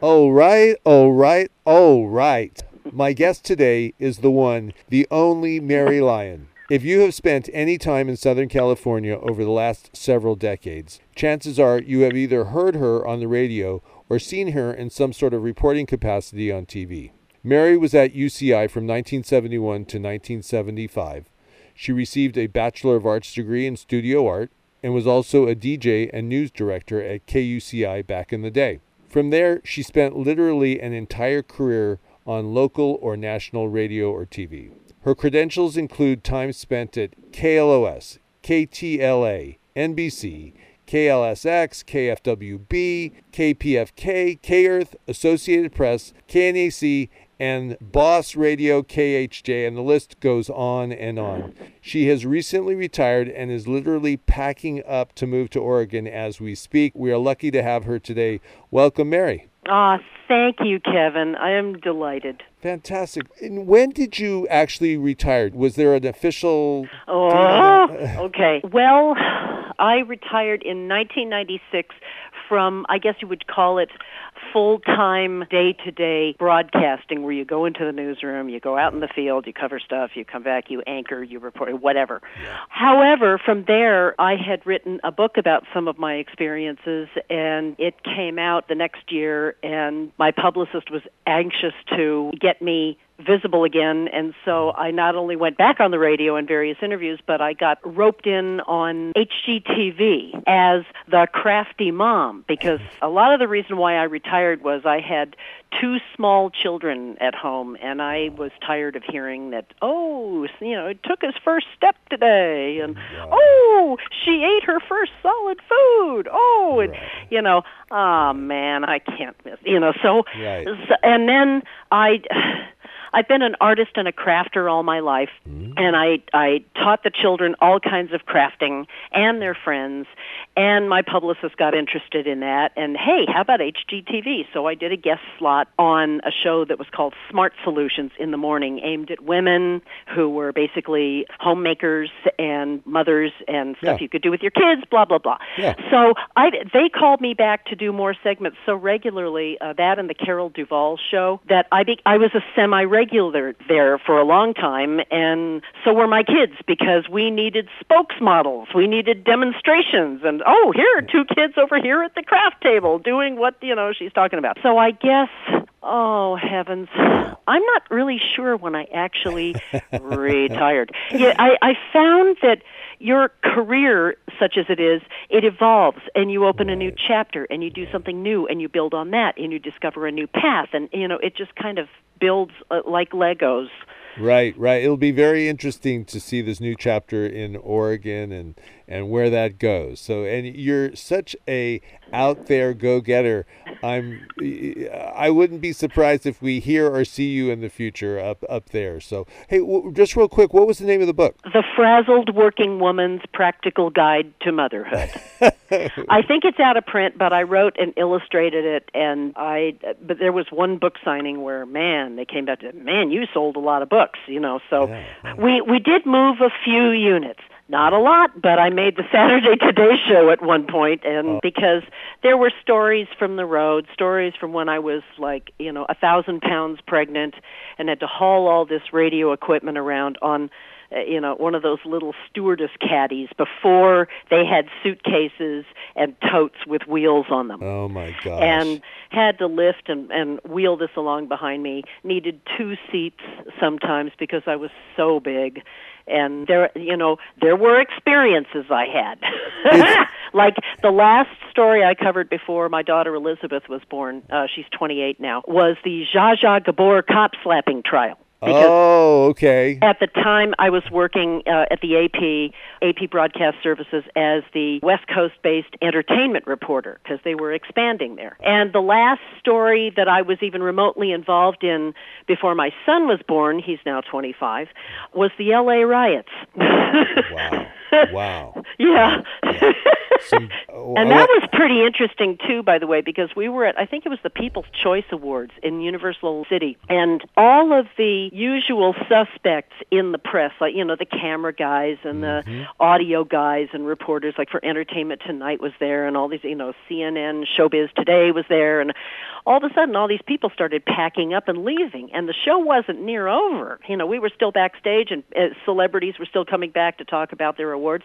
Oh, right, oh, right, oh, right. My guest today is the one, the only Mary Lyon. If you have spent any time in Southern California over the last several decades, chances are you have either heard her on the radio or seen her in some sort of reporting capacity on TV. Mary was at UCI from 1971 to 1975. She received a Bachelor of Arts degree in studio art and was also a DJ and news director at KUCI back in the day. From there, she spent literally an entire career on local or national radio or TV. Her credentials include time spent at KLOS, KTLA, NBC, KLSX, KFWB, KPFK, KEarth, Associated Press, KNAC, and Boss Radio KHJ, and the list goes on and on. She has recently retired and is literally packing up to move to Oregon as we speak. We are lucky to have her today. Welcome, Mary. Ah, thank you, Kevin. I am delighted. Fantastic. And when did you actually retire? Was there an official? Oh, okay. Well, I retired in 1996 from, I guess you would call it full time, day to day broadcasting where you go into the newsroom, you go out in the field, you cover stuff, you come back, you anchor, you report, whatever. Yeah. However, from there, I had written a book about some of my experiences, and it came out the next year, and my publicist was anxious to get me visible again. And so I not only went back on the radio in various interviews, but I got roped in on HGTV as the crafty mom because a lot of the reason why I retired was I had two small children at home and I was tired of hearing that, oh, you know, it took his first step today and oh, she ate her first solid food. Oh, and you know, oh man, I can't miss, you know, so, right. so and then I I've been an artist and a crafter all my life, mm. and I I taught the children all kinds of crafting and their friends, and my publicist got interested in that. And hey, how about HGTV? So I did a guest slot on a show that was called Smart Solutions in the morning, aimed at women who were basically homemakers and mothers and stuff yeah. you could do with your kids, blah blah blah. Yeah. So I they called me back to do more segments so regularly uh, that and the Carol Duvall show that I be, I was a semi regular there for a long time, and so were my kids because we needed spokesmodels, we needed demonstrations, and oh, here are two kids over here at the craft table doing what you know she's talking about. So I guess Oh heavens! I'm not really sure when I actually retired. Yeah, I, I found that your career, such as it is, it evolves, and you open a new chapter, and you do something new, and you build on that, and you discover a new path, and you know it just kind of builds uh, like Legos. Right, right. It'll be very interesting to see this new chapter in Oregon and and where that goes. So, and you're such a out there go getter. I'm. I wouldn't be surprised if we hear or see you in the future up up there. So, hey, w- just real quick, what was the name of the book? The Frazzled Working Woman's Practical Guide to Motherhood. I think it's out of print, but I wrote and illustrated it, and I. But there was one book signing where, man, they came back to, man, you sold a lot of books, you know. So, yeah. we we did move a few units. Not a lot, but I made the Saturday Today show at one point, and oh. because there were stories from the road, stories from when I was like, you know, a thousand pounds pregnant and had to haul all this radio equipment around on you know one of those little stewardess caddies before they had suitcases and totes with wheels on them. Oh my gosh. And had to lift and and wheel this along behind me. Needed two seats sometimes because I was so big and there you know there were experiences i had like the last story i covered before my daughter elizabeth was born uh she's 28 now was the Zsa Zsa Gabor cop slapping trial oh, okay. At the time, I was working uh, at the AP, AP Broadcast Services, as the West Coast based entertainment reporter because they were expanding there. And the last story that I was even remotely involved in before my son was born, he's now 25, was the LA riots. wow. Wow. yeah. yeah. Some, oh, And that was pretty interesting too, by the way, because we were at I think it was the People's Choice Awards in Universal City, and all of the usual suspects in the press, like you know the camera guys and the Mm-hmm. audio guys and reporters, like for Entertainment Tonight was there, and all these you know CNN, Showbiz Today was there, and all of a sudden all these people started packing up and leaving, and the show wasn't near over. You know, we were still backstage, and uh, celebrities were still coming back to talk about their awards.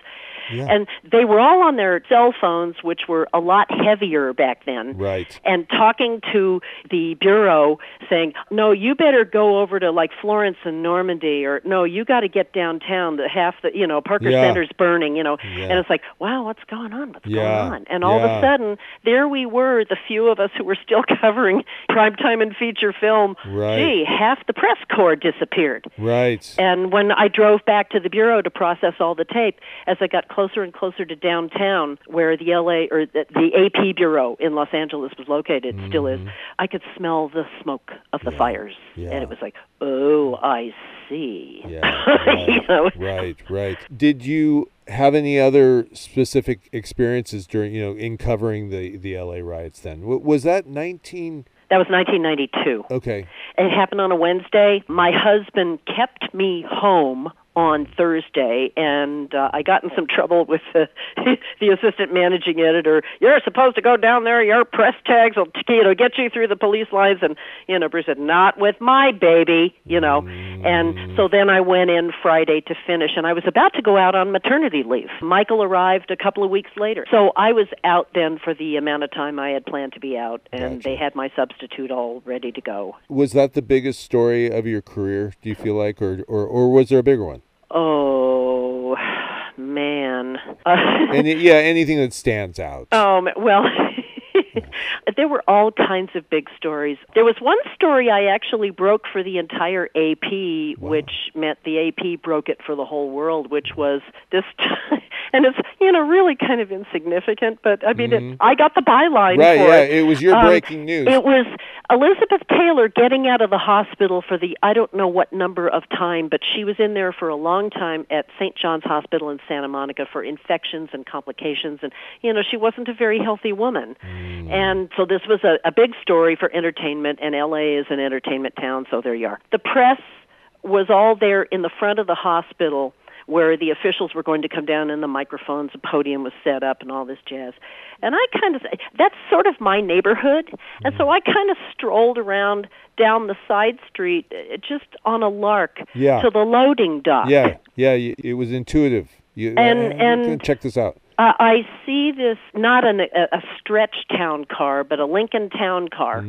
Yeah. And they were all on their cell phones, which were a lot heavier back then. right. And talking to the bureau, saying, "No, you better go over to like Florence and Normandy, or no, you got to get downtown. The half the, you know, Parker Yeah. Center's burning, you know." Yeah. And it's like, "Wow, what's going on? What's Yeah. going on?" And all of a sudden, there we were, the few of us who were still covering primetime and feature film. Right. Gee, half the press corps disappeared. Right. And when I drove back to the bureau to process all the tape, as I got closer and closer to downtown, where the LA or the, the AP bureau in Los Angeles was located, still is, I could smell the smoke of the fires, Mm-hmm. Yeah. and it was like, oh, I see. Yeah. you Right. know? right. Right. Did you have any other specific experiences during you know in covering the the LA riots? Then W- was that nineteen? That was 1992. Okay. It happened on a Wednesday. My husband kept me home on Thursday, and uh, I got in some trouble with the, the assistant managing editor. You're supposed to go down there. Your press tags will you know get you through the police lines, and you know Bruce said, "Not with my baby," you know. And so then I went in Friday to finish, and I was about to go out on maternity leave. Michael arrived a couple of weeks later, so I was out then for the amount of time I had planned to be out, and Gotcha. they had my substitute all ready to go. Was that the biggest story of your career? Do you feel like, or or, or was there a bigger one? Oh man. Uh, And yeah, anything that stands out. um, well, there were all kinds of big stories. There was one story I actually broke for the entire AP, which meant the AP broke it for the whole world, which was this. and it's you know really kind of insignificant, but I mean, it, I got the byline Mm-hmm. right. Yeah. it. It was your Um, breaking news. It was Elizabeth Taylor getting out of the hospital for the I don't know what number of time, but she was in there for a long time at St. John's Hospital in Santa Monica for infections and complications and you know, she wasn't a very healthy woman. Mm. And so this was a, a big story for entertainment and LA is an entertainment town, so there you are. The press was all there in the front of the hospital where the officials were going to come down and the microphones, the podium was set up and all this jazz. And I kind of, that's sort of my neighborhood. And so I kind of strolled around down the side street uh, just on a lark Yeah. to the loading dock. yeah. Yeah. It was intuitive. You, And- uh, and- check this out. Uh, I see this not an, a, a stretch town car, but a Lincoln town car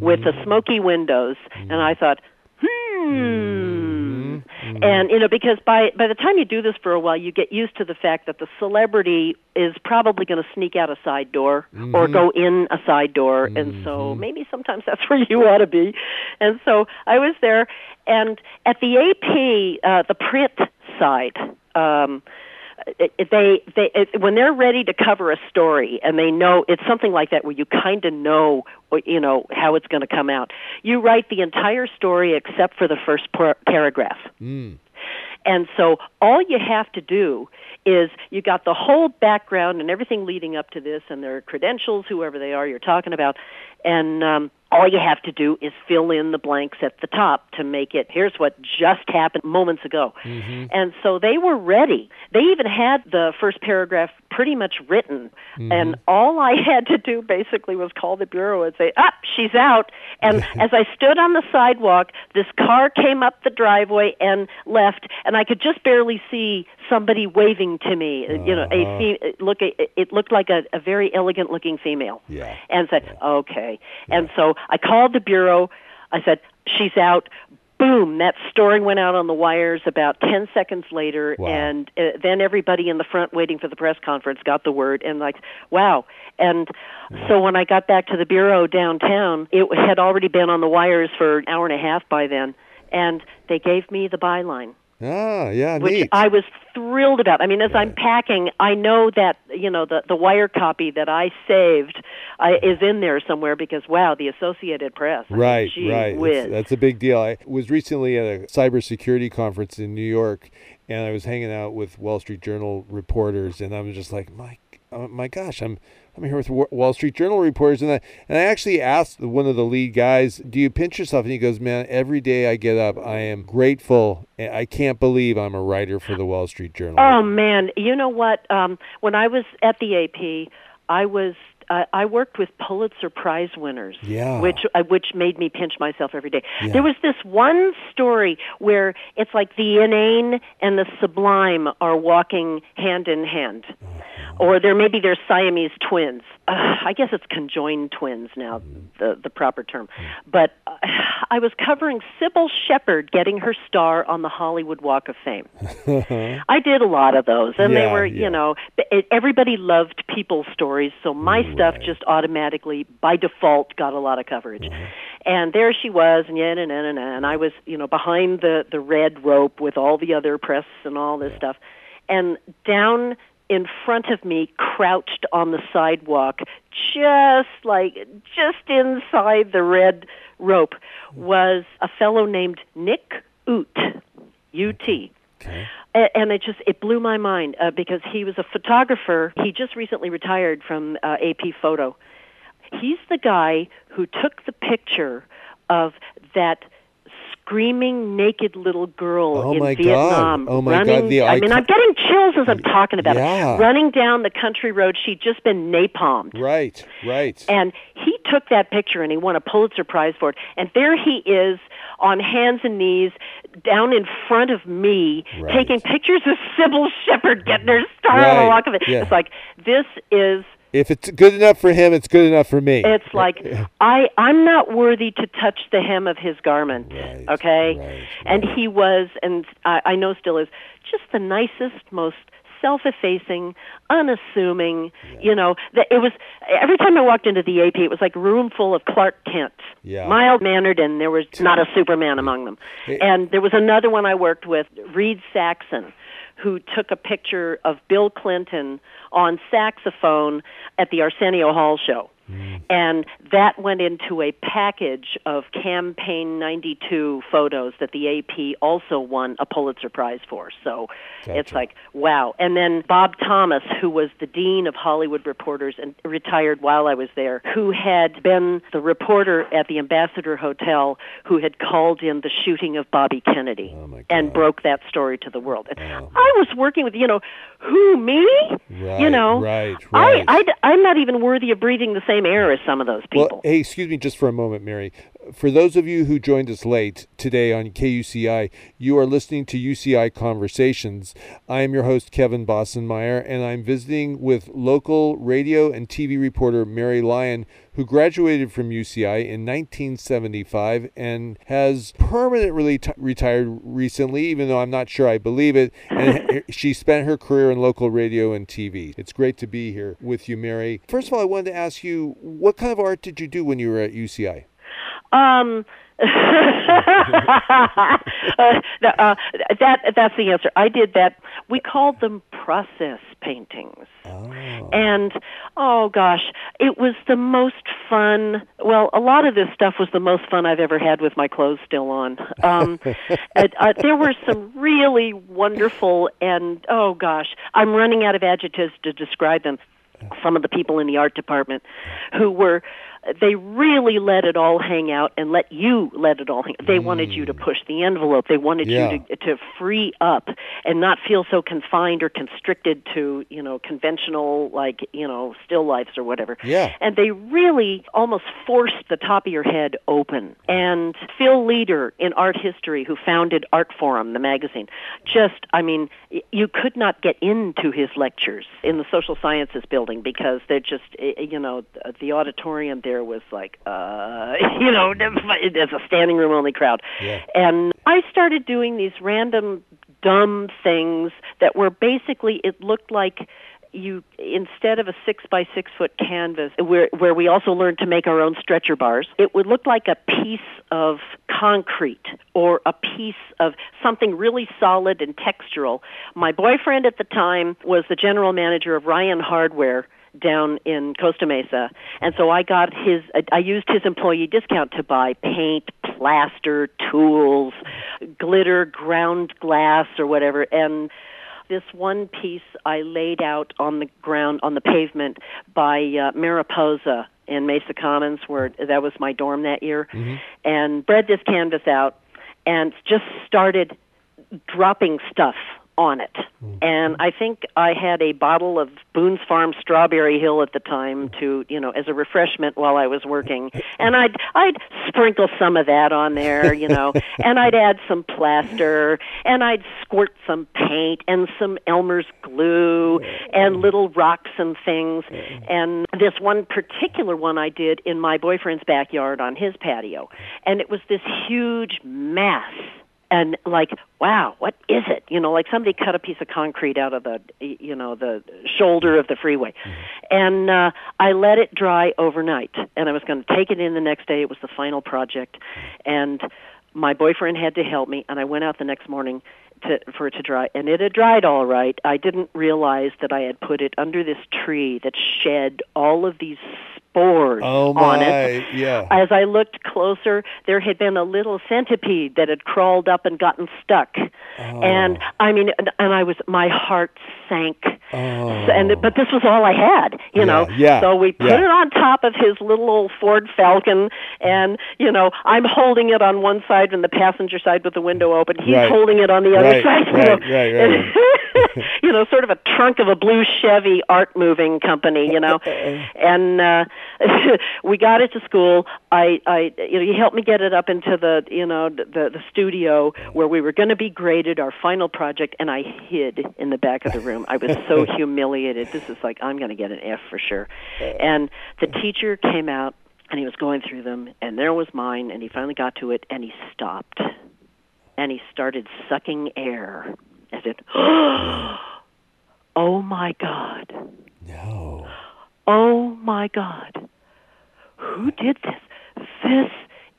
with the smoky windows, and I thought, hmm. And you know, because by by the time you do this for a while, you get used to the fact that the celebrity is probably going to sneak out a side door or go in a side door, and so maybe sometimes that's where you ought to be. And so I was there, and at the AP, uh, the print side. Um, they they it, when they're ready to cover a story and they know it's something like that where you kind of know you know how it's going to come out. You write the entire story except for the first par- paragraph. Mm. And so all you have to do is you got the whole background and everything leading up to this and their credentials, whoever they are you're talking about, and um, all you have to do is fill in the blanks at the top to make it here's what just happened moments ago. Mm-hmm. And so they were ready. They even had the first paragraph pretty much written. Mm-hmm. And all I had to do basically was call the bureau and say, "Up, she's out." And as I stood on the sidewalk, this car came up the driveway and left, and I could just barely see somebody waving to me. Uh, You know, a Uh-huh. fe- look. It looked like a, a very elegant-looking female Yeah. and said, "Okay." And so I called the bureau. I said, "She's out." Boom! That story went out on the wires about ten seconds later, Wow. and uh, then everybody in the front waiting for the press conference got the word, and like, wow! And so when I got back to the bureau downtown, it had already been on the wires for an hour and a half by then, and they gave me the byline Ah, yeah, which neat. I was thrilled about. I mean, as I'm packing, I know that you know the the wire copy that I saved I, is in there somewhere because wow, the Associated Press. I mean, Right, right. that's a big deal. I was recently at a cybersecurity conference in New York, and I was hanging out with Wall Street Journal reporters, and I was just like, my oh my gosh, I'm I'm here with Wall Street Journal reporters, and I and I actually asked one of the lead guys, "Do you pinch yourself?" And he goes, "Man, every day I get up, I am grateful. I can't believe I'm a writer for the Wall Street Journal." Oh man, you know what? Um, when I was at the AP, I was uh, I worked with Pulitzer Prize winners, yeah. which uh, which made me pinch myself every day. Yeah. There was this one story where it's like the inane and the sublime are walking hand in hand, uh-huh. Or there maybe they're Siamese twins. Uh, I guess it's conjoined twins now, the the proper term. But uh, I was covering Cybill Shepherd getting her star on the Hollywood Walk of Fame. I did a lot of those, and they were, yeah. you know, it, everybody loved people's stories, so my stuff just automatically, by default, got a lot of coverage. Mm-hmm. And there she was, and yeah, na, na, na, na, and I was, you know, behind the the red rope with all the other press and all this stuff, and down in front of me, crouched on the sidewalk, just like just inside the red rope, was a fellow named Nick Ut, U-T. Okay. And it just it blew my mind uh, because he was a photographer. He just recently retired from uh, AP Photo. He's the guy who took the picture of that screaming naked little girl Oh in my God. Vietnam Oh my God, running the I mean I'm getting chills as I'm talking about Yeah. it running down the country road she'd just been napalmed Right, right. and he took that picture and he won a Pulitzer Prize for it. And there he is on hands and knees down in front of me Right. taking pictures of Cybill Shepherd getting her star on the Right, walk of it. yeah. It's like this is if it's good enough for him, it's good enough for me. it's like I I'm not worthy to touch the hem of his garment. Right, okay? right, And right. he was and I, I know still is just the nicest, most self-effacing, unassuming. You know, that it was every time I walked into the AP, it was like a room full of Clark Kent, Yeah. mild mannered, and there was not a Superman among them. Hey. And there was another one I worked with, Reed Saxon, who took a picture of Bill Clinton on saxophone at the Arsenio Hall show. Mm. And that went into a package of Campaign 92 photos that the AP also won a Pulitzer Prize for. So it's like, wow. And then Bob Thomas, who was the dean of Hollywood reporters and retired while I was there, who had been the reporter at the Ambassador Hotel who had called in the shooting of Bobby Kennedy Oh, and broke that story to the world. And Wow. I was working with, you know, who, me? Right, you know, right, right. I, I, am not even worthy of breathing the same air as some of those people. Well, hey, excuse me just for a moment, Mary. For those of you who joined us late today on KUCI, you are listening to UCI Conversations. I am your host, Kevin Bossenmeyer, and I'm visiting with local radio and TV reporter Mary Lyon, who graduated from UCI in 1975 and has permanently t- retired recently, even though I'm not sure I believe it. And she spent her career in local radio and TV. It's great to be here with you, Mary. First of all, I wanted to ask you, what kind of art did you do when you were at UCI? Um, uh, uh, that that's the answer. I did that. We called them process paintings. Oh. And oh gosh, it was the most fun. Well, a lot of this stuff was the most fun I've ever had with my clothes still on. Um, uh, uh, there were some really wonderful and oh gosh, I'm running out of adjectives to describe them. Some of the people in the art department who were they really let it all hang out and let you let it all hang. out. They mm. wanted you to push the envelope. They wanted Yeah. you to to free up and not feel so confined or constricted to you know conventional like you know still lifes or whatever. Yeah. And they really almost forced the top of your head open. And Phil Leider in art history, who founded Artforum, the magazine, just I mean you could not get into his lectures in the social sciences building because they're just you know the auditorium there was like uh you know there's a standing room only crowd Yeah. and i started doing these random dumb things that were basically it looked like you instead of a six by six foot canvas where where we also learned to make our own stretcher bars it would look like a piece of concrete or a piece of something really solid and textural my boyfriend at the time was the general manager of ryan hardware down in Costa Mesa, and so I got his. I used his employee discount to buy paint, plaster, tools, glitter, ground glass, or whatever. And this one piece I laid out on the ground on the pavement by uh, Mariposa in Mesa Commons, where that was my dorm that year, Mm-hmm. and spread this canvas out and just started dropping stuff on it. Mm. And I think I had a bottle of Boone's Farm Strawberry Hill at the time to, you know, as a refreshment while I was working. And I'd I'd sprinkle some of that on there, you know, and I'd add some plaster and I'd squirt some paint and some Elmer's glue and mm. little rocks and things. Mm. And this one particular one I did in my boyfriend's backyard on his patio. And it was this huge mass and like wow what is it? You know like somebody cut a piece of concrete out of the you know the shoulder of the freeway. And uh i let it dry overnight and i was going to take it in the next day. It was the final project. And my boyfriend had to help me and i went out the next morning to for it to dry and it had dried all right. I didn't realize that i had put it under this tree that shed all of these spores Oh on my, it yeah. as I looked closer, there had been a little centipede that had crawled up and gotten stuck. Oh. And I mean, and, and I was, my heart sank. Oh. And but this was all I had, you know. yeah, So we put yeah. it on top of his little old Ford Falcon, and you know, I'm holding it on one side and the passenger side with the window open. He's Right. holding it on the other Right, side. you right, know. right, right, you know, sort of a trunk of a blue Chevy art moving company, you know. and uh we got it to school. I I you know, he helped me get it up into the, you know, the the studio where we were going to be graded our final project and I hid in the back of the room. I was so humiliated. This is like I'm going to get an F for sure. And the teacher came out and he was going through them and there was mine and he finally got to it and he stopped and he started sucking air as if oh my god No. Oh my god. Who did this? This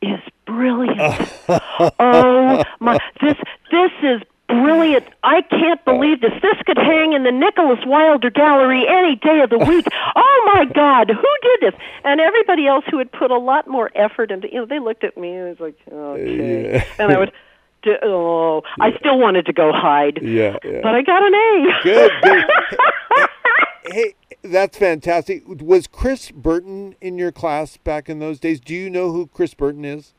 is brilliant. Oh my this this is brilliant. I can't believe this. This could hang in the nicholas wilder gallery any day of the week. Oh my god who did this? And everybody else who had put a lot more effort into you know they looked at me and was like okay. Yeah. and i would d- oh i still wanted to go hide. Yeah, yeah. but i got an a. Good, good. hey, that's fantastic. Was Chris Burden in your class back in those days? Do you know who Chris Burden is?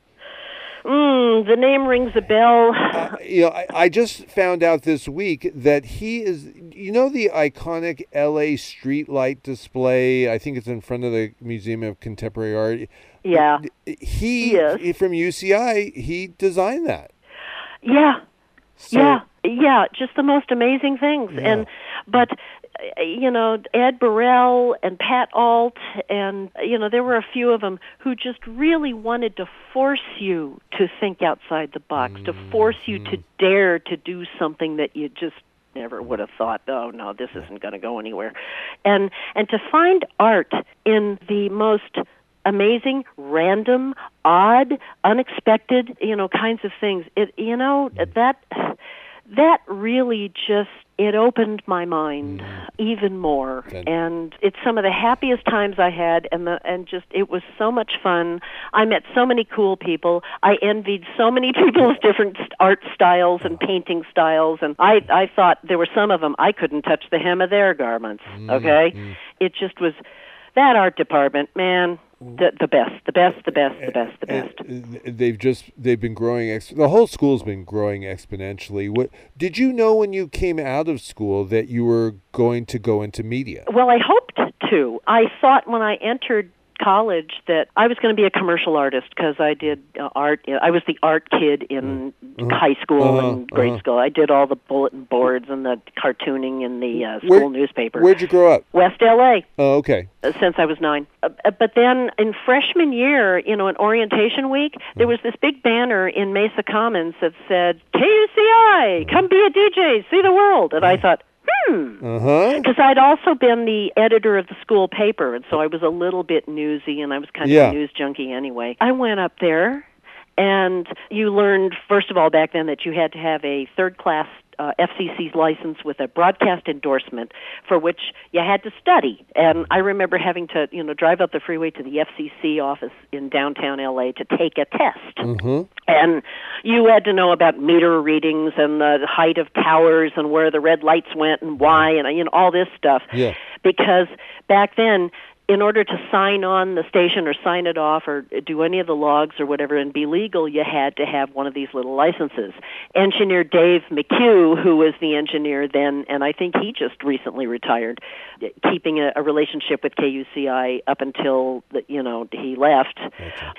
mm, the name rings a bell Uh, you know, I, I just found out this week that he is. You know the iconic L.A. streetlight display. I think it's in front of the Museum of Contemporary Art. yeah He, he from UCI. He designed that. yeah So, yeah, yeah, just the most amazing things. Yeah. And but you know, Ed Bereal and Pat Alt and you know, there were a few of them who just really wanted to force you to think outside the box, to force you to mm-hmm. dare to do something that you just never would have thought oh no this isn't going to go anywhere. And and to find art in the most amazing random odd unexpected you know kinds of things it you know that that really just it opened my mind mm. even more. Good. and it's some of the happiest times i had and the and just it was so much fun. I met so many cool people. I envied so many people's different art styles and painting styles. And i i thought there were some of them i couldn't touch the hem of their garments mm, okay? Mm. it just was that art department man mm. the the best the best the best the best the best And they've just they've been growing. Ex- the whole school's been growing exponentially. What did you know when you came out of school that you were going to go into media? Well, I hoped to. I thought when I entered college that I was going to be a commercial artist because I did uh, art. I was the art kid in high school Uh-huh, and grade uh-huh. school. I did all the bulletin boards and the cartooning in the uh, Where- school newspaper. Where'd you grow up? West LA Oh, okay. uh, since I was nine. Uh, uh, but then in freshman year, you know, in orientation week, there was this big banner in Mesa Commons that said KUCI, come be a DJ, see the world. And I thought, hmm. Uh huh. Because I'd also been the editor of the school paper, and so I was a little bit newsy, and I was kind Yeah. of a news junkie anyway. I went up there, and you learned, first of all, back then that you had to have a third class uh, FCC's license with a broadcast endorsement for which you had to study. And I remember having to, you know, drive up the freeway to the FCC office in downtown LA to take a test. Mm-hmm. And you had to know about meter readings and the height of towers and where the red lights went and why and you know all this stuff. Yeah. Because back then in order to sign on the station or sign it off or do any of the logs or whatever and be legal, you had to have one of these little licenses. Engineer Dave McHugh, who was the engineer then, and I think he just recently retired, keeping a, a relationship with KUCI up until the, you know he left.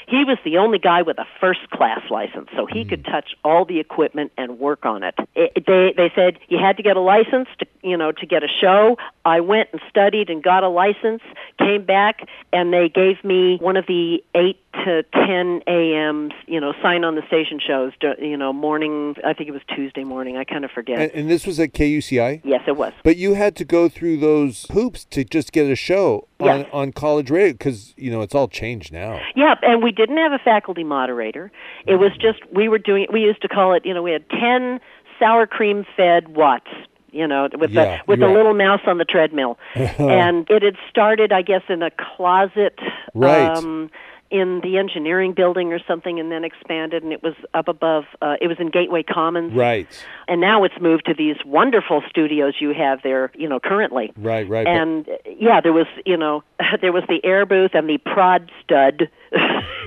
He was the only guy with a first class license, so he mm. could touch all the equipment and work on it. it. They they said you had to get a license to you know to get a show. I went and studied and got a license. Came came back and they gave me one of the eight to 10 a.m. you know sign on the station shows you know morning I think it was Tuesday morning I kind of forget. And, and, this was at KUCI yes it was. But you had to go through those hoops to just get a show yes. on, on college radio because you know it's all changed now. Yeah and we didn't have a faculty moderator. It was just we were doing we used to call it you know we had 10 sour cream fed watts you know, with yeah, the with the little mouse on the treadmill. and it had started, I guess, in a closet. Right. Um, in the engineering building or something and then expanded and it was up above uh, it was in gateway commons right and now it's moved to these wonderful studios you have there you know currently right right and but... yeah there was you know there was the air booth and the prod stud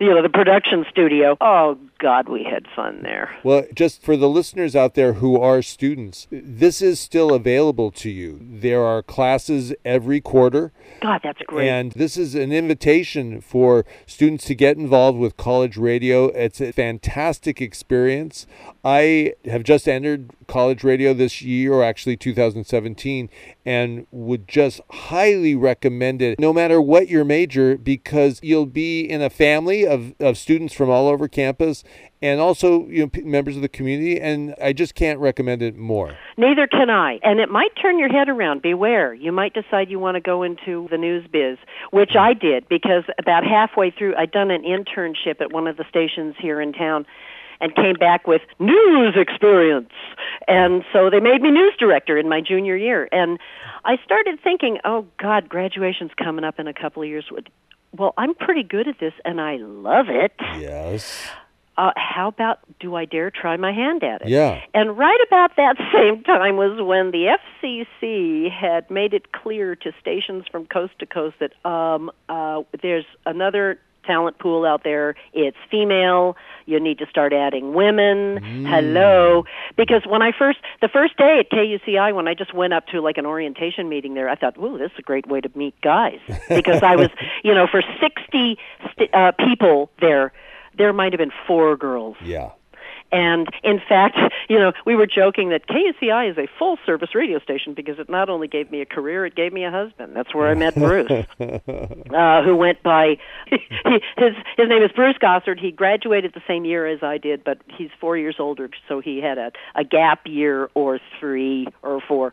you know the production studio oh god we had fun there. Well just for the listeners out there who are students this is still available to you. There are classes every quarter. God that's great. And this is an invitation for students to get involved with college radio. It's a fantastic experience. I have just entered college radio this year, or actually 2017, and would just highly recommend it no matter what your major because you'll be in a family of, of students from all over campus and also you know p- members of the community and I just can't recommend it more. Neither can I. And it might turn your head around. Beware. You might decide you want to go into the news biz, which I did because about halfway through I'd done an internship at one of the stations here in town and came back with news experience. And so they made me news director in my junior year. And I started thinking, oh God, graduation's coming up in a couple of years. Well, I'm pretty good at this and I love it. Yes. Uh, how about do I dare try my hand at it? Yeah. And right about that same time was when the FCC had made it clear to stations from coast to coast that um, uh, there's another talent pool out there. It's female. You need to start adding women. Mm. Hello. Because when I first, the first day at KUCI, when I just went up to like an orientation meeting there, I thought, ooh, this is a great way to meet guys. Because I was, you know, for 60 st- uh, people there, there might have been four girls. Yeah. And in fact, you know, we were joking that KUCI is a full service radio station because it not only gave me a career, it gave me a husband. That's where I met Bruce, uh, who went by his his name is Bruce Gossard. He graduated the same year as I did, but he's four years older, so he had a a gap year or three or four.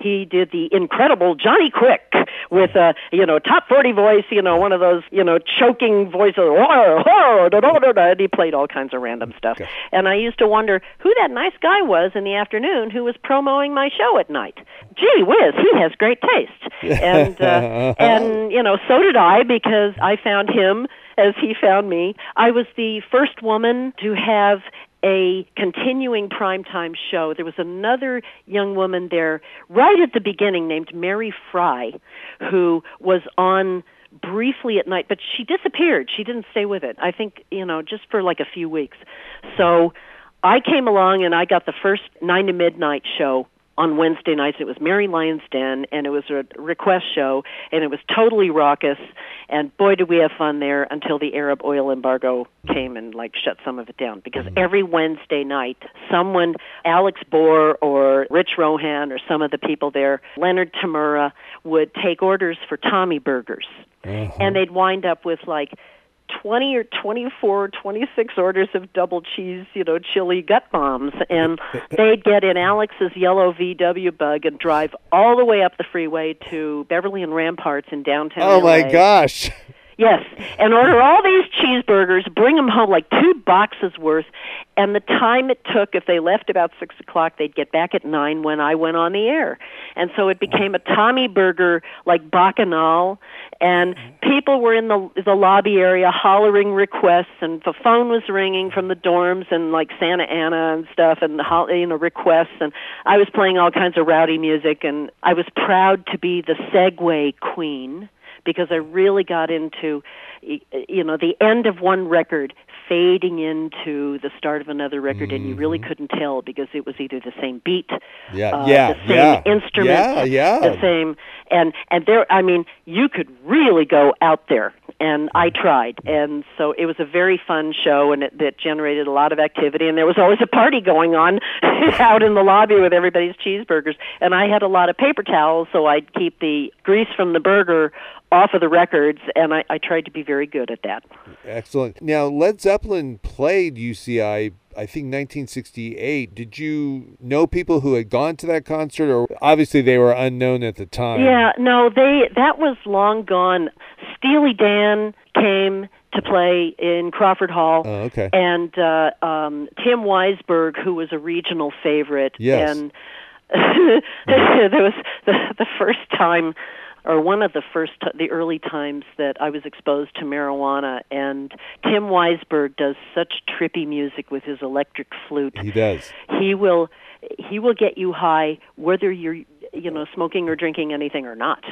He did the incredible Johnny Quick with a you know top forty voice, you know, one of those you know choking voices, and he played all kinds of random stuff. And I used to wonder who that nice guy was in the afternoon who was promoting my show at night. Gee whiz, he has great taste. And uh, and you know, so did I because I found him as he found me. I was the first woman to have a continuing primetime show. There was another young woman there right at the beginning named Mary Fry who was on briefly at night, but she disappeared. She didn't stay with it. I think, you know, just for like a few weeks. So I came along and I got the first 9 to midnight show on Wednesday nights. It was Mary Lyon's Den, and it was a request show, and it was totally raucous. And boy, did we have fun there until the Arab oil embargo came and like shut some of it down. Because Mm-hmm. every Wednesday night, someone, Alex Bohr or Rich Rohan or some of the people there, Leonard Tamura, would take orders for Tommy burgers, Uh-huh. and they'd wind up with like 20 or 24, 26 orders of double cheese, you know, chili gut bombs. And they'd get in Alex's yellow VW bug and drive all the way up the freeway to Beverly and Ramparts in downtown Oh my gosh. Yes, and order all these cheeseburgers, bring them home like two boxes worth, and the time it took if they left about six o'clock, they'd get back at nine when I went on the air, and so it became a Tommy Burger like bacchanal, and people were in the the lobby area hollering requests, and the phone was ringing from the dorms and like Santa Ana and stuff, and you know requests, and I was playing all kinds of rowdy music, and I was proud to be the segue queen because I really got into you know the end of one record fading into the start of another record mm-hmm. and you really mm-hmm. couldn't tell because it was either the same beat yeah uh, yeah the same yeah, instrument yeah, yeah. the same and and there i mean you could really go out there and i tried and so it was a very fun show and it that generated a lot of activity and there was always a party going on out in the lobby with everybody's cheeseburgers and i had a lot of paper towels so i'd keep the grease from the burger off of the records, and I, I tried to be very good at that. Excellent. Now, Led Zeppelin played UCI I think 1968. Did you know people who had gone to that concert, or obviously they were unknown at the time? Yeah, no, they that was long gone. Steely Dan came to play in Crawford Hall. Oh, okay. And uh, um, Tim Weisberg, who was a regional favorite, yes. and there was the, the first time or one of the first t- the early times that I was exposed to marijuana and Tim Weisberg does such trippy music with his electric flute. He does. He will he will get you high whether you're you know smoking or drinking anything or not.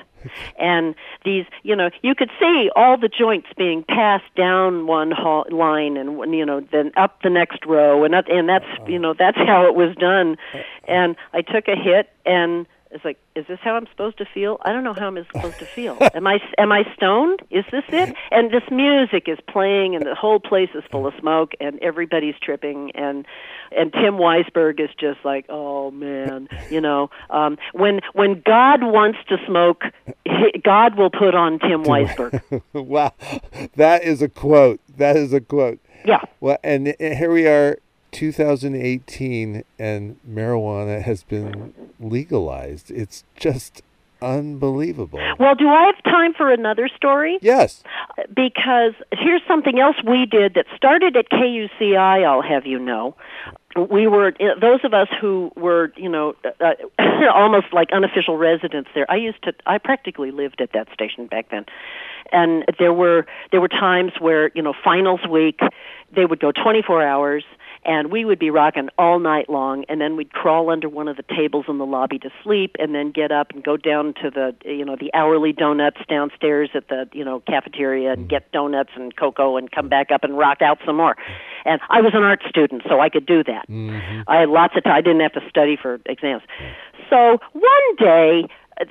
And these you know you could see all the joints being passed down one hall, line and you know then up the next row and up, and that's you know that's how it was done. Uh, uh. And i took a hit and it's like, is this how I'm supposed to feel? I don't know how I'm supposed to feel. am I am I stoned? Is this it? And this music is playing, and the whole place is full of smoke, and everybody's tripping, and and Tim Weisberg is just like, oh man, you know, um, when when God wants to smoke, God will put on Tim Weisberg. wow, that is a quote. That is a quote. Yeah. Well, and here we are 2018 and marijuana has been legalized. It's just unbelievable. Well, do I have time for another story? Yes. Because here's something else we did that started at KUCI, I'll have you know. We were those of us who were, you know, uh, almost like unofficial residents there. I used to I practically lived at that station back then. And there were there were times where, you know, finals week, they would go 24 hours and we would be rocking all night long and then we'd crawl under one of the tables in the lobby to sleep and then get up and go down to the you know the hourly donuts downstairs at the you know cafeteria and get donuts and cocoa and come back up and rock out some more. And i was an art student so i could do that. Mm-hmm. i had lots of time i didn't have to study for exams. So one day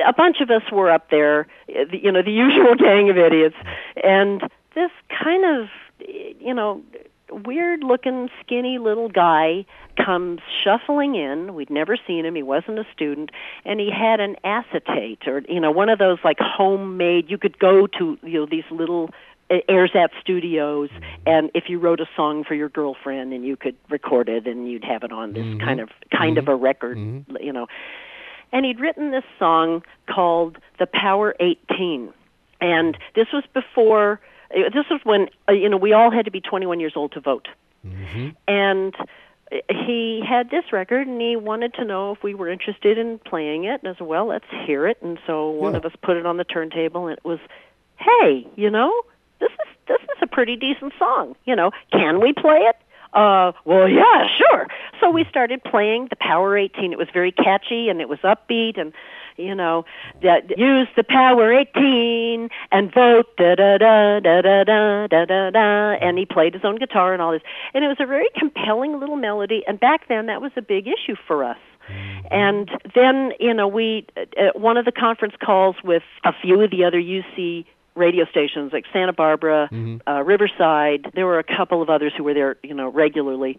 a bunch of us were up there you know the usual gang of idiots and this kind of you know weird looking skinny little guy comes shuffling in we'd never seen him he wasn't a student and he had an acetate or you know one of those like homemade you could go to you know these little Airzat Studios, and if you wrote a song for your girlfriend, and you could record it, and you'd have it on this mm-hmm. kind of kind mm-hmm. of a record, mm-hmm. you know. And he'd written this song called "The Power 18," and this was before this was when uh, you know we all had to be 21 years old to vote, mm-hmm. and he had this record and he wanted to know if we were interested in playing it. And I said, "Well, let's hear it." And so one yeah. of us put it on the turntable, and it was, "Hey, you know, this is this is a pretty decent song. You know, can we play it?" Uh, well, yeah, sure. So we started playing the Power 18. It was very catchy and it was upbeat and you know, that use the power 18 and vote da da da da da da da da da. And he played his own guitar and all this, and it was a very compelling little melody. And back then, that was a big issue for us. And then, you know, we uh, one of the conference calls with a few of the other UC radio stations like Santa Barbara, mm-hmm. uh, Riverside. There were a couple of others who were there, you know, regularly.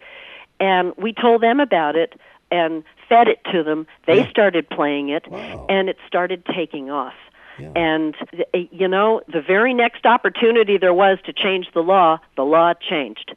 And we told them about it, and fed it to them. They yeah. started playing it, wow. and it started taking off. Yeah. And eh, you know, the very next opportunity there was to change the law, the law changed.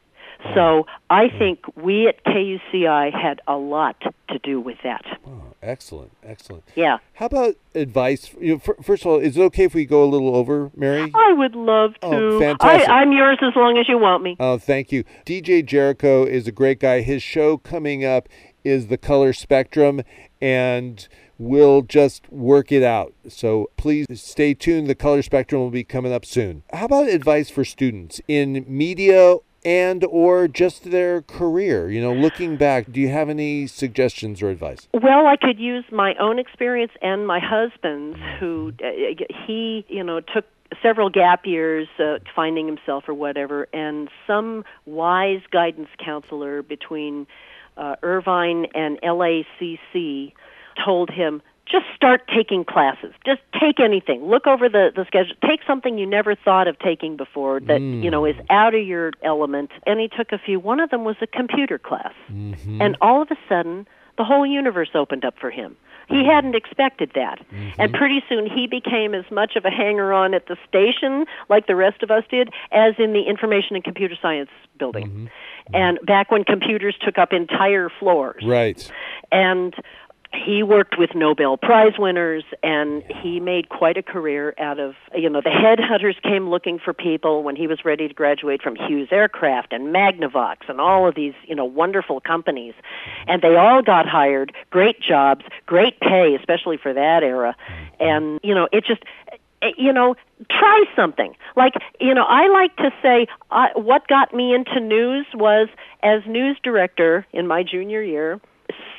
So I think we at KUCI had a lot to do with that. Wow. Excellent, excellent. Yeah. How about advice? You know, first of all, is it okay if we go a little over, Mary? I would love oh, to. Oh, fantastic. I, I'm yours as long as you want me. Oh, thank you. DJ Jericho is a great guy. His show coming up is The Color Spectrum, and we'll just work it out. So please stay tuned. The Color Spectrum will be coming up soon. How about advice for students in media and or just their career you know looking back do you have any suggestions or advice well i could use my own experience and my husband's who uh, he you know took several gap years uh, finding himself or whatever and some wise guidance counselor between uh, irvine and lacc told him just start taking classes. Just take anything. Look over the, the schedule. Take something you never thought of taking before that, Mm. you know, is out of your element. And he took a few. One of them was a computer class. mm-hmm. And all of a sudden, the whole universe opened up for him. He hadn't expected that. And pretty soon he became as much of a hanger on at the station, like the rest of us did, as in the information and computer science building. And back when computers took up entire floors. Right. And he worked with Nobel Prize winners and he made quite a career out of you know the headhunters came looking for people when he was ready to graduate from Hughes Aircraft and Magnavox and all of these you know wonderful companies. And they all got hired. Great jobs great pay especially for that era. Mm-hmm. And you know it just you know try something. Like you know i like to say uh, what got me into news was as news director in my junior year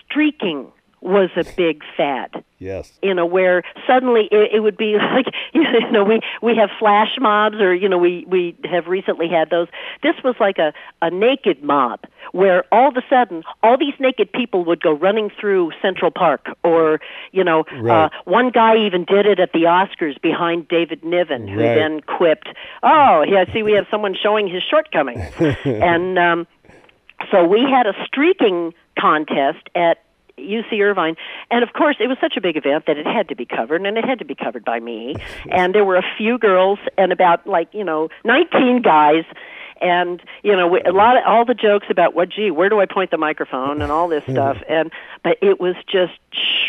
streaking was a big fad yes you know where suddenly it, it would be like you know we we have flash mobs or you know we we have recently had those this was like a a naked mob where all of a sudden all these naked people would go running through central park or you know Right. uh one guy even did it at the oscars behind david niven who Right. then quipped oh yeah see we have someone showing his shortcomings and um so we had a streaking contest at UC Irvine, and of course it was such a big event that it had to be covered, and it had to be covered by me. and there were a few girls and about like you know 19 guys, and you know a lot of all the jokes about what gee where do I point the microphone and all this stuff, and but it was just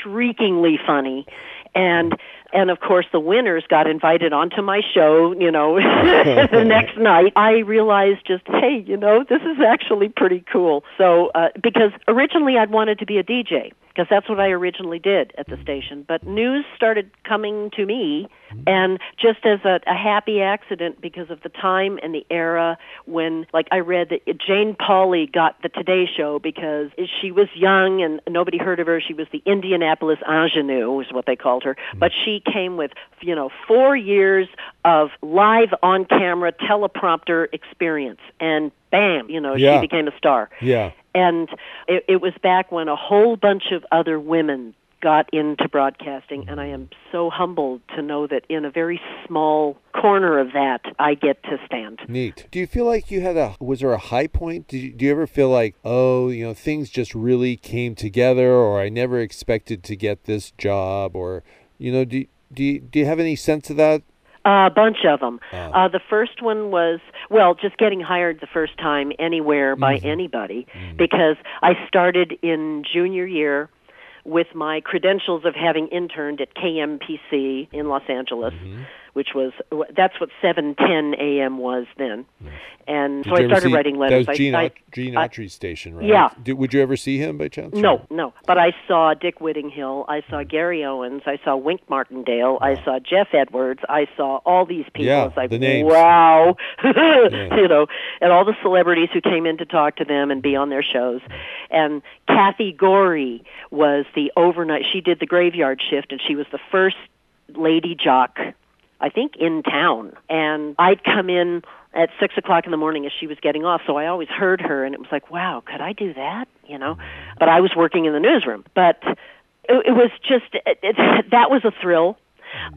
shriekingly funny, and and of course the winners got invited onto my show you know the next night. I realized just hey you know this is actually pretty cool. So uh, because originally i'd wanted to be a dj because that's what i originally did at the station. But news started coming to me Mm-hmm. and just as a, a happy accident because of the time and the era when like i read that jane pauley got the today show because she was young and nobody heard of her. She was the indianapolis ingenue is what they called her. Mm-hmm. But she came with you know four years of live on camera teleprompter experience and bam you know Yeah. she became a star. Yeah. And it, it was back when a whole bunch of other women got into broadcasting and i am so humbled to know that in a very small corner of that i get to stand Neat. Do you feel like you had a was there a high point? Did you, do you ever feel like oh you know things just really came together, or I never expected to get this job, or you know do do you, do you have any sense of that? A bunch of them. Oh. Uh, the first one was, well, just getting hired the first time anywhere by anybody because I started in junior year with my credentials of having interned at KMPC in Los Angeles, mm-hmm. Which was, that's what 710 AM was then. Hmm. And Did so I started see- writing letters. That was I- Gene, I- Gene Autry's station, right? Yeah. Did, would you ever see him by chance? No, or- no. But I saw Dick Whittinghill. I saw Gary Owens. I saw Wink Martindale. I saw Geoff Edwards. I saw all these people. Yeah, like, the names. wow. Yeah. You know, and all the celebrities who came in to talk to them and be on their shows. And Kathy Gorey was the overnight. She did the graveyard shift, and she was the first lady jock, I think, in town. And I'd come in at six o'clock in the morning as she was getting off, so I always heard her, and it was like, wow, could I do that? You know, but I was working in the newsroom. But it, it was just it, it, that was a thrill.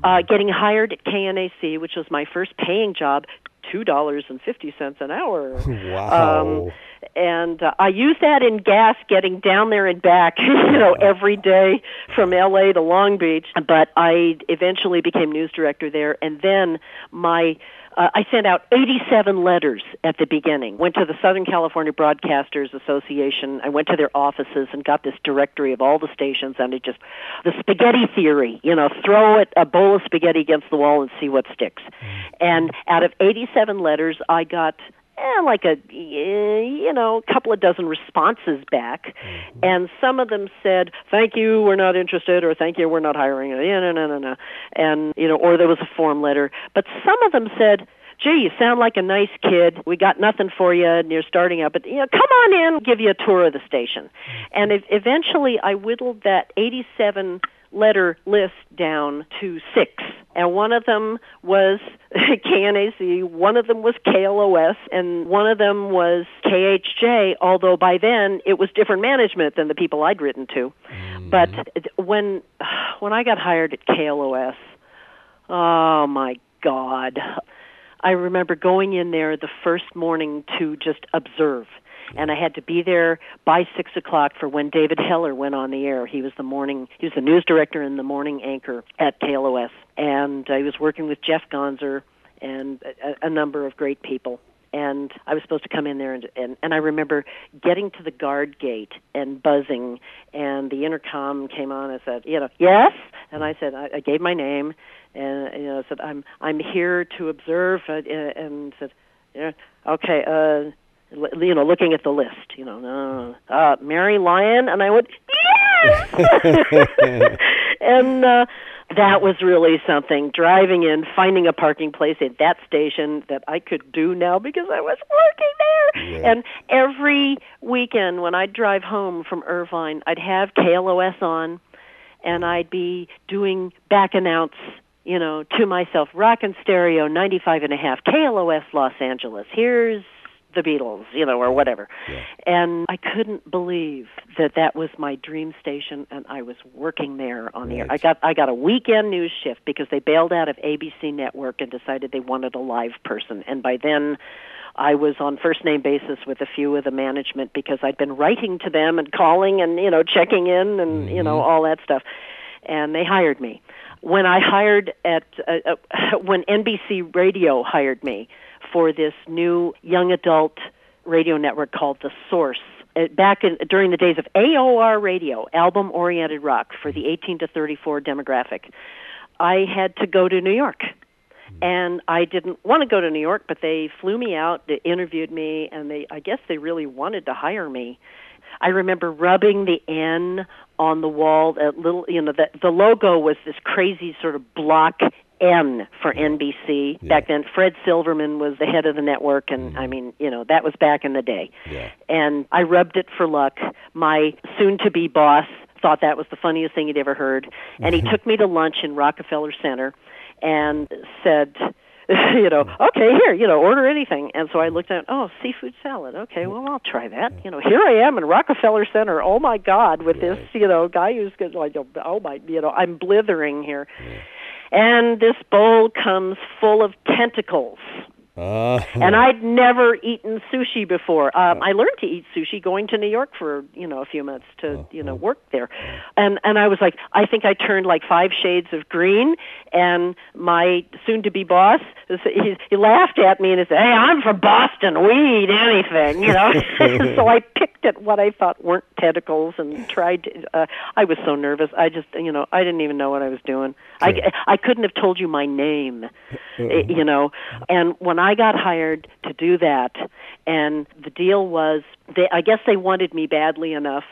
Uh, getting hired at KNAC, which was my first paying job, two dollars and fifty cents an hour. Wow. Um, and uh, I use that in gas getting down there and back, you know, every day from LA to Long Beach. But I eventually became news director there, and then my uh, I sent out 87 letters at the beginning. Went to the Southern California Broadcasters Association. I went to their offices and got this directory of all the stations, and it just the spaghetti theory. You know, throw it a bowl of spaghetti against the wall and see what sticks. And out of 87 letters, I got eh, like a eh, you know a couple of dozen responses back, mm-hmm. and some of them said, "Thank you, we're not interested," or "Thank you, we're not hiring." Yeah, no, no, no, no, and you know, or there was a form letter. But some of them said. Gee, you sound like a nice kid. We got nothing for you, and you're starting out. But you know, come on in, give you a tour of the station. Mm-hmm. And if, eventually, I whittled that 87 letter list down to six. And one of them was KNAC, one of them was KLOS, and one of them was KHJ, although by then it was different management than the people I'd written to. Mm-hmm. But when when I got hired at KLOS, oh my God. I remember going in there the first morning to just observe. And I had to be there by six o'clock for when David Heller went on the air. He was the morning, he was the news director and the morning anchor at KLOS, and I was working with Jeff Gonzer and a, a number of great people and I was supposed to come in there and, and and I remember getting to the guard gate and buzzing and the intercom came on and said, you know, yes, and I said I, I gave my name and you know said I'm I'm here to observe uh, and said, yeah, okay, uh you know, looking at the list, you know, uh, uh, Mary Lyon, and I went, yes! and uh, that was really something. Driving in, finding a parking place at that station that I could do now because I was working there. Yeah. And every weekend when I'd drive home from Irvine, I'd have KLOS on, and I'd be doing back announce you know, to myself, rock and stereo, 95 and a half, KLOS Los Angeles. Here's the Beatles, you know, or whatever. Yeah. And I couldn't believe that that was my dream station, and I was working there on right. the air. I got I got a weekend news shift because they bailed out of ABC Network and decided they wanted a live person, and by then. I was on first name basis with a few of the management because I'd been writing to them and calling and you know checking in and mm-hmm. you know mm-hmm. all that stuff, and they hired me. When I hired at uh, uh, when NBC Radio hired me, for this new young adult radio network called The Source. Uh, back in, during the days of AOR radio, album oriented rock for the 18 to 34 demographic, I had to go to New York. And I didn't want to go to New York, but they flew me out, they interviewed me, and they I guess they really wanted to hire me. I remember rubbing the N on the wall. That little, you know, the the logo was this crazy sort of block Mm-hmm. N for NBC. Yeah. Back then, Fred Silverman was the head of the network, and mm. I mean, you know, that was back in the day. Yeah. And I rubbed it for luck. My soon-to-be boss thought that was the funniest thing he'd ever heard, and he took me to lunch in Rockefeller Center, and said. you know, mm. okay, here, you know, order anything. And so I looked at, oh, seafood salad. Okay, mm. well, I'll try that. You know, here I am in Rockefeller Center. Oh my God, with this, you know, guy who's good, like, oh my, you know, I'm blithering here. And this bowl comes full of tentacles. Uh, and I'd never eaten sushi before. Um, I learned to eat sushi going to New York for you know a few months to you know work there, and and I was like, I think I turned like five shades of green. And my soon-to-be boss, he, he laughed at me and he said, "Hey, I'm from Boston. We eat anything, you know." so I picked at what I thought weren't tentacles and tried. To, uh, I was so nervous. I just you know I didn't even know what I was doing. I I couldn't have told you my name, you know. And when I I got hired to do that, and the deal was, they, I guess they wanted me badly enough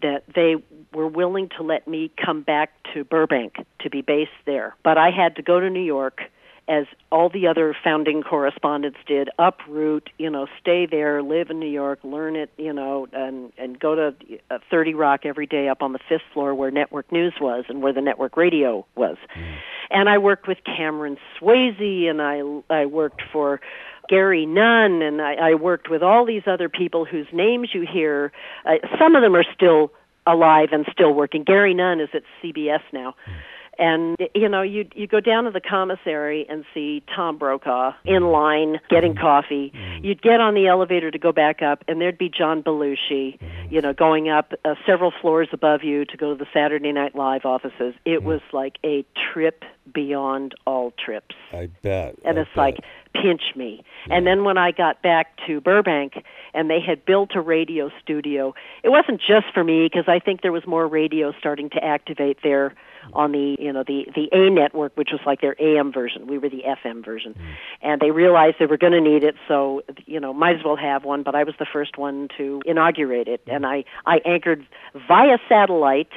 that they were willing to let me come back to Burbank to be based there. But I had to go to New York as all the other founding correspondents did, uproot, you know, stay there, live in New York, learn it, you know, and and go to uh, 30 Rock every day up on the fifth floor where network news was and where the network radio was. Mm. And I worked with Cameron Swayze, and I I worked for Gary Nunn, and I, I worked with all these other people whose names you hear. Uh, some of them are still alive and still working. Gary Nunn is at CBS now. Mm And you know, you you go down to the commissary and see Tom Brokaw in line getting coffee. Mm. You'd get on the elevator to go back up, and there'd be John Belushi, mm. you know, going up uh, several floors above you to go to the Saturday Night Live offices. It mm. was like a trip beyond all trips I bet. and I it's like pinch me and then when i got back to burbank and they had built a radio studio it wasn't just for me because i think there was more radio starting to activate there on the you know the the a network which was like their am version. We were the fm version. Mm. And they realized they were going to need it so you know might as well have one but i was the first one to inaugurate it. And i i anchored via satellite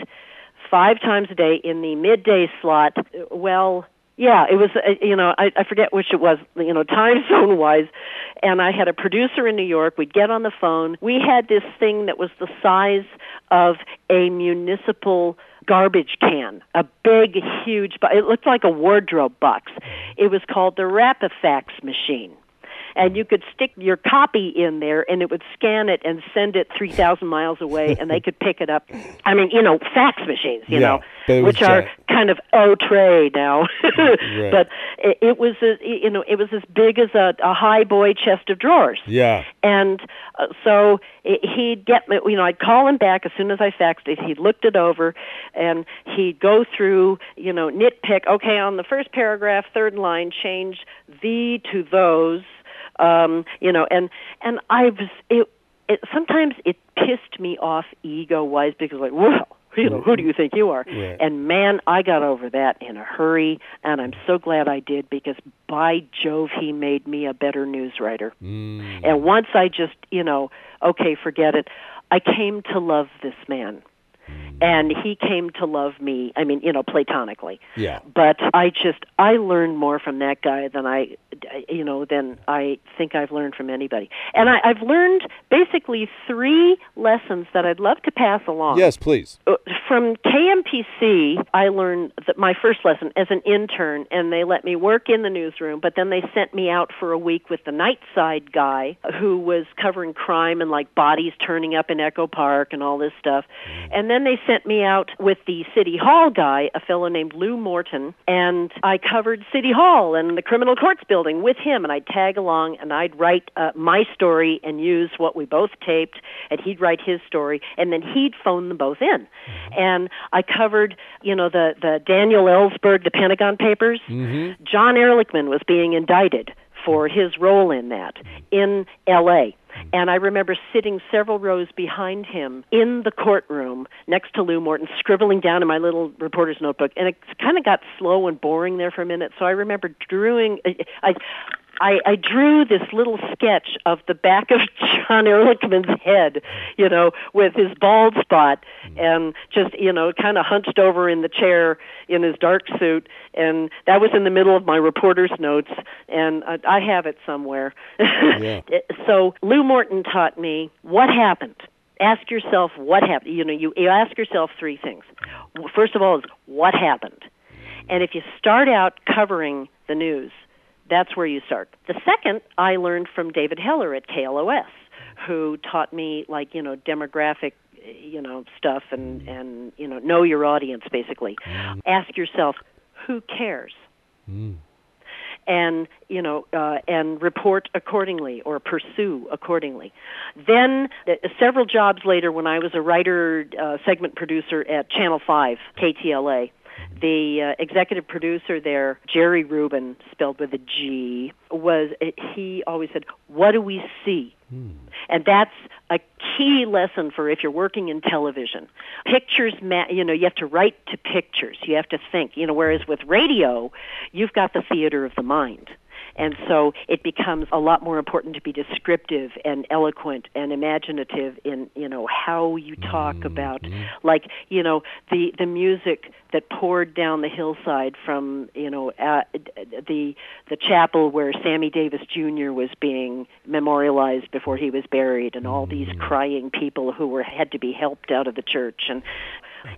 five times a day in the midday slot. Well, yeah, it was, uh, you know, I, I forget which it was, you know, time zone wise. And I had a producer in New York. We'd get on the phone. We had this thing that was the size of a municipal garbage can, a big, huge, it looked like a wardrobe box. It was called the Rapifax machine and you could stick your copy in there and it would scan it and send it 3000 miles away and they could pick it up i mean you know fax machines you Yeah, know it which are kind of au tray now but it, it was a, you know it was as big as a, a high boy chest of drawers Yeah. and uh, so i he'd get me, you know, I'd call him back as soon as I faxed it. He looked it over, and he'd go through, you know, nitpick. Okay, on the first paragraph, third line, change the to those, um, you know, and and I've it. It sometimes it pissed me off ego wise because like, well, you know, who do you think you are? Right. And man, I got over that in a hurry, and I'm so glad I did because by Jove, he made me a better news writer. Mm. And once I just, you know, okay, forget it, I came to love this man. And he came to love me, I mean, you know, platonically. Yeah. But I just, I learned more from that guy than I, you know, than I think I've learned from anybody. And I, I've learned basically three lessons that I'd love to pass along Yes, please. uh, from KMPC, I learned that my first lesson as an intern, and they let me work in the newsroom, but then they sent me out for a week with the night side guy who was covering crime and like bodies turning up in Echo Park and all this stuff. And then they sent me out with the City Hall guy, a fellow named Lou Morton, and I covered City Hall and the criminal courts building with him, and I'd tag along and I'd write uh, my story and use what we both taped, and he'd write his story, and then he'd phone them both in. And I covered, you know, the, the Daniel Ellsberg, the Pentagon Papers. Mm-hmm. John Ehrlichman was being indicted for his role in that in L.A. And I remember sitting several rows behind him in the courtroom next to Lou Morton, scribbling down in my little reporter's notebook. And it kind of got slow and boring there for a minute. So I remember drawing. I, I, I drew this little sketch of the back of John Ehrlichman's head, you know, with his bald spot, mm. and just you know, kind of hunched over in the chair in his dark suit, and that was in the middle of my reporter's notes, and I, I have it somewhere. Yeah. Eh, so Lou Morton taught me what happened. Ask yourself what happened. You know, you, you ask yourself three things. First of all, is what happened, and if you start out covering the news that's where you start. The second I learned from David Heller at KLOS, who taught me like, you know, demographic you know stuff and and you know know your audience basically ask yourself who cares Mm. and you know uh, and report accordingly or pursue accordingly. Then uh, several jobs later, when I was a writer uh, segment producer at Channel Five KTLA, the uh, executive producer there, Jerry Rubin, spelled with a G, was uh, he always said, "What do we see?" And that's a key lesson for if you're working in television. Pictures, ma- you know, you have to write to pictures. You have to think, you know, whereas with radio, you've got the theater of the mind. And so it becomes a lot more important to be descriptive and eloquent and imaginative in, you know, how you talk about like, you know, the the music that poured down the hillside from, you know, uh, the the chapel where Sammy Davis Jr. was being memorialized before he was buried and all these crying people who were had to be helped out of the church and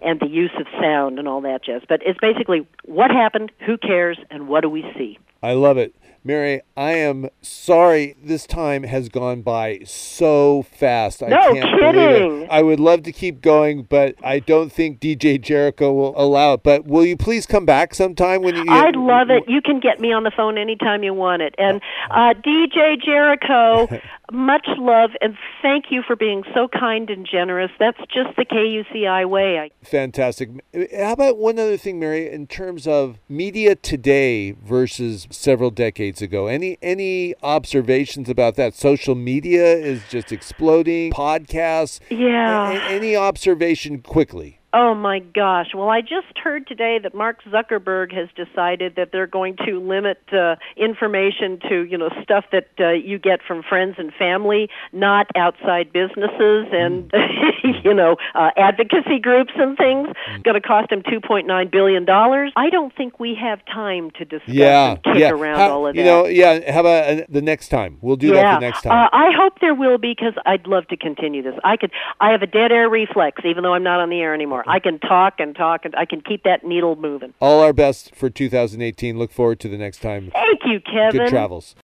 and the use of sound and all that jazz. But it's basically what happened, who cares, and what do we see? I love it. Mary, I am sorry this time has gone by so fast. I No can't believe kidding. it. I would love to keep going, but I don't think DJ Jericho will allow it. But will you please come back sometime when you I'd love it. You can get me on the phone anytime you want it. And uh, DJ Jericho, much love and thank you for being so kind and generous. That's just the KUCI way. Fantastic. How about one other thing, Mary, in terms of media today versus several decades ago? Any any observations about that? Social media is just exploding. Podcasts. yeah. A- any observation quickly? Oh my gosh. Well, I just heard today that Mark Zuckerberg has decided that they're going to limit uh, information to, you know, stuff that uh, you get from friends and family, not outside businesses and, you know, uh, advocacy groups and things. It's going to cost him 2.9 billion dollars. I don't think we have time to discuss Yeah, and kick yeah. around How- all of you that. know, yeah. How about uh, the next time? We'll do yeah. that the next time. Uh, I hope there will be because I'd love to continue this. I could. I have a dead air reflex, even though I'm not on the air anymore. I can talk and talk, and I can keep that needle moving. All our best for 2018. Look forward to the next time. Thank you, Kevin. Good travels.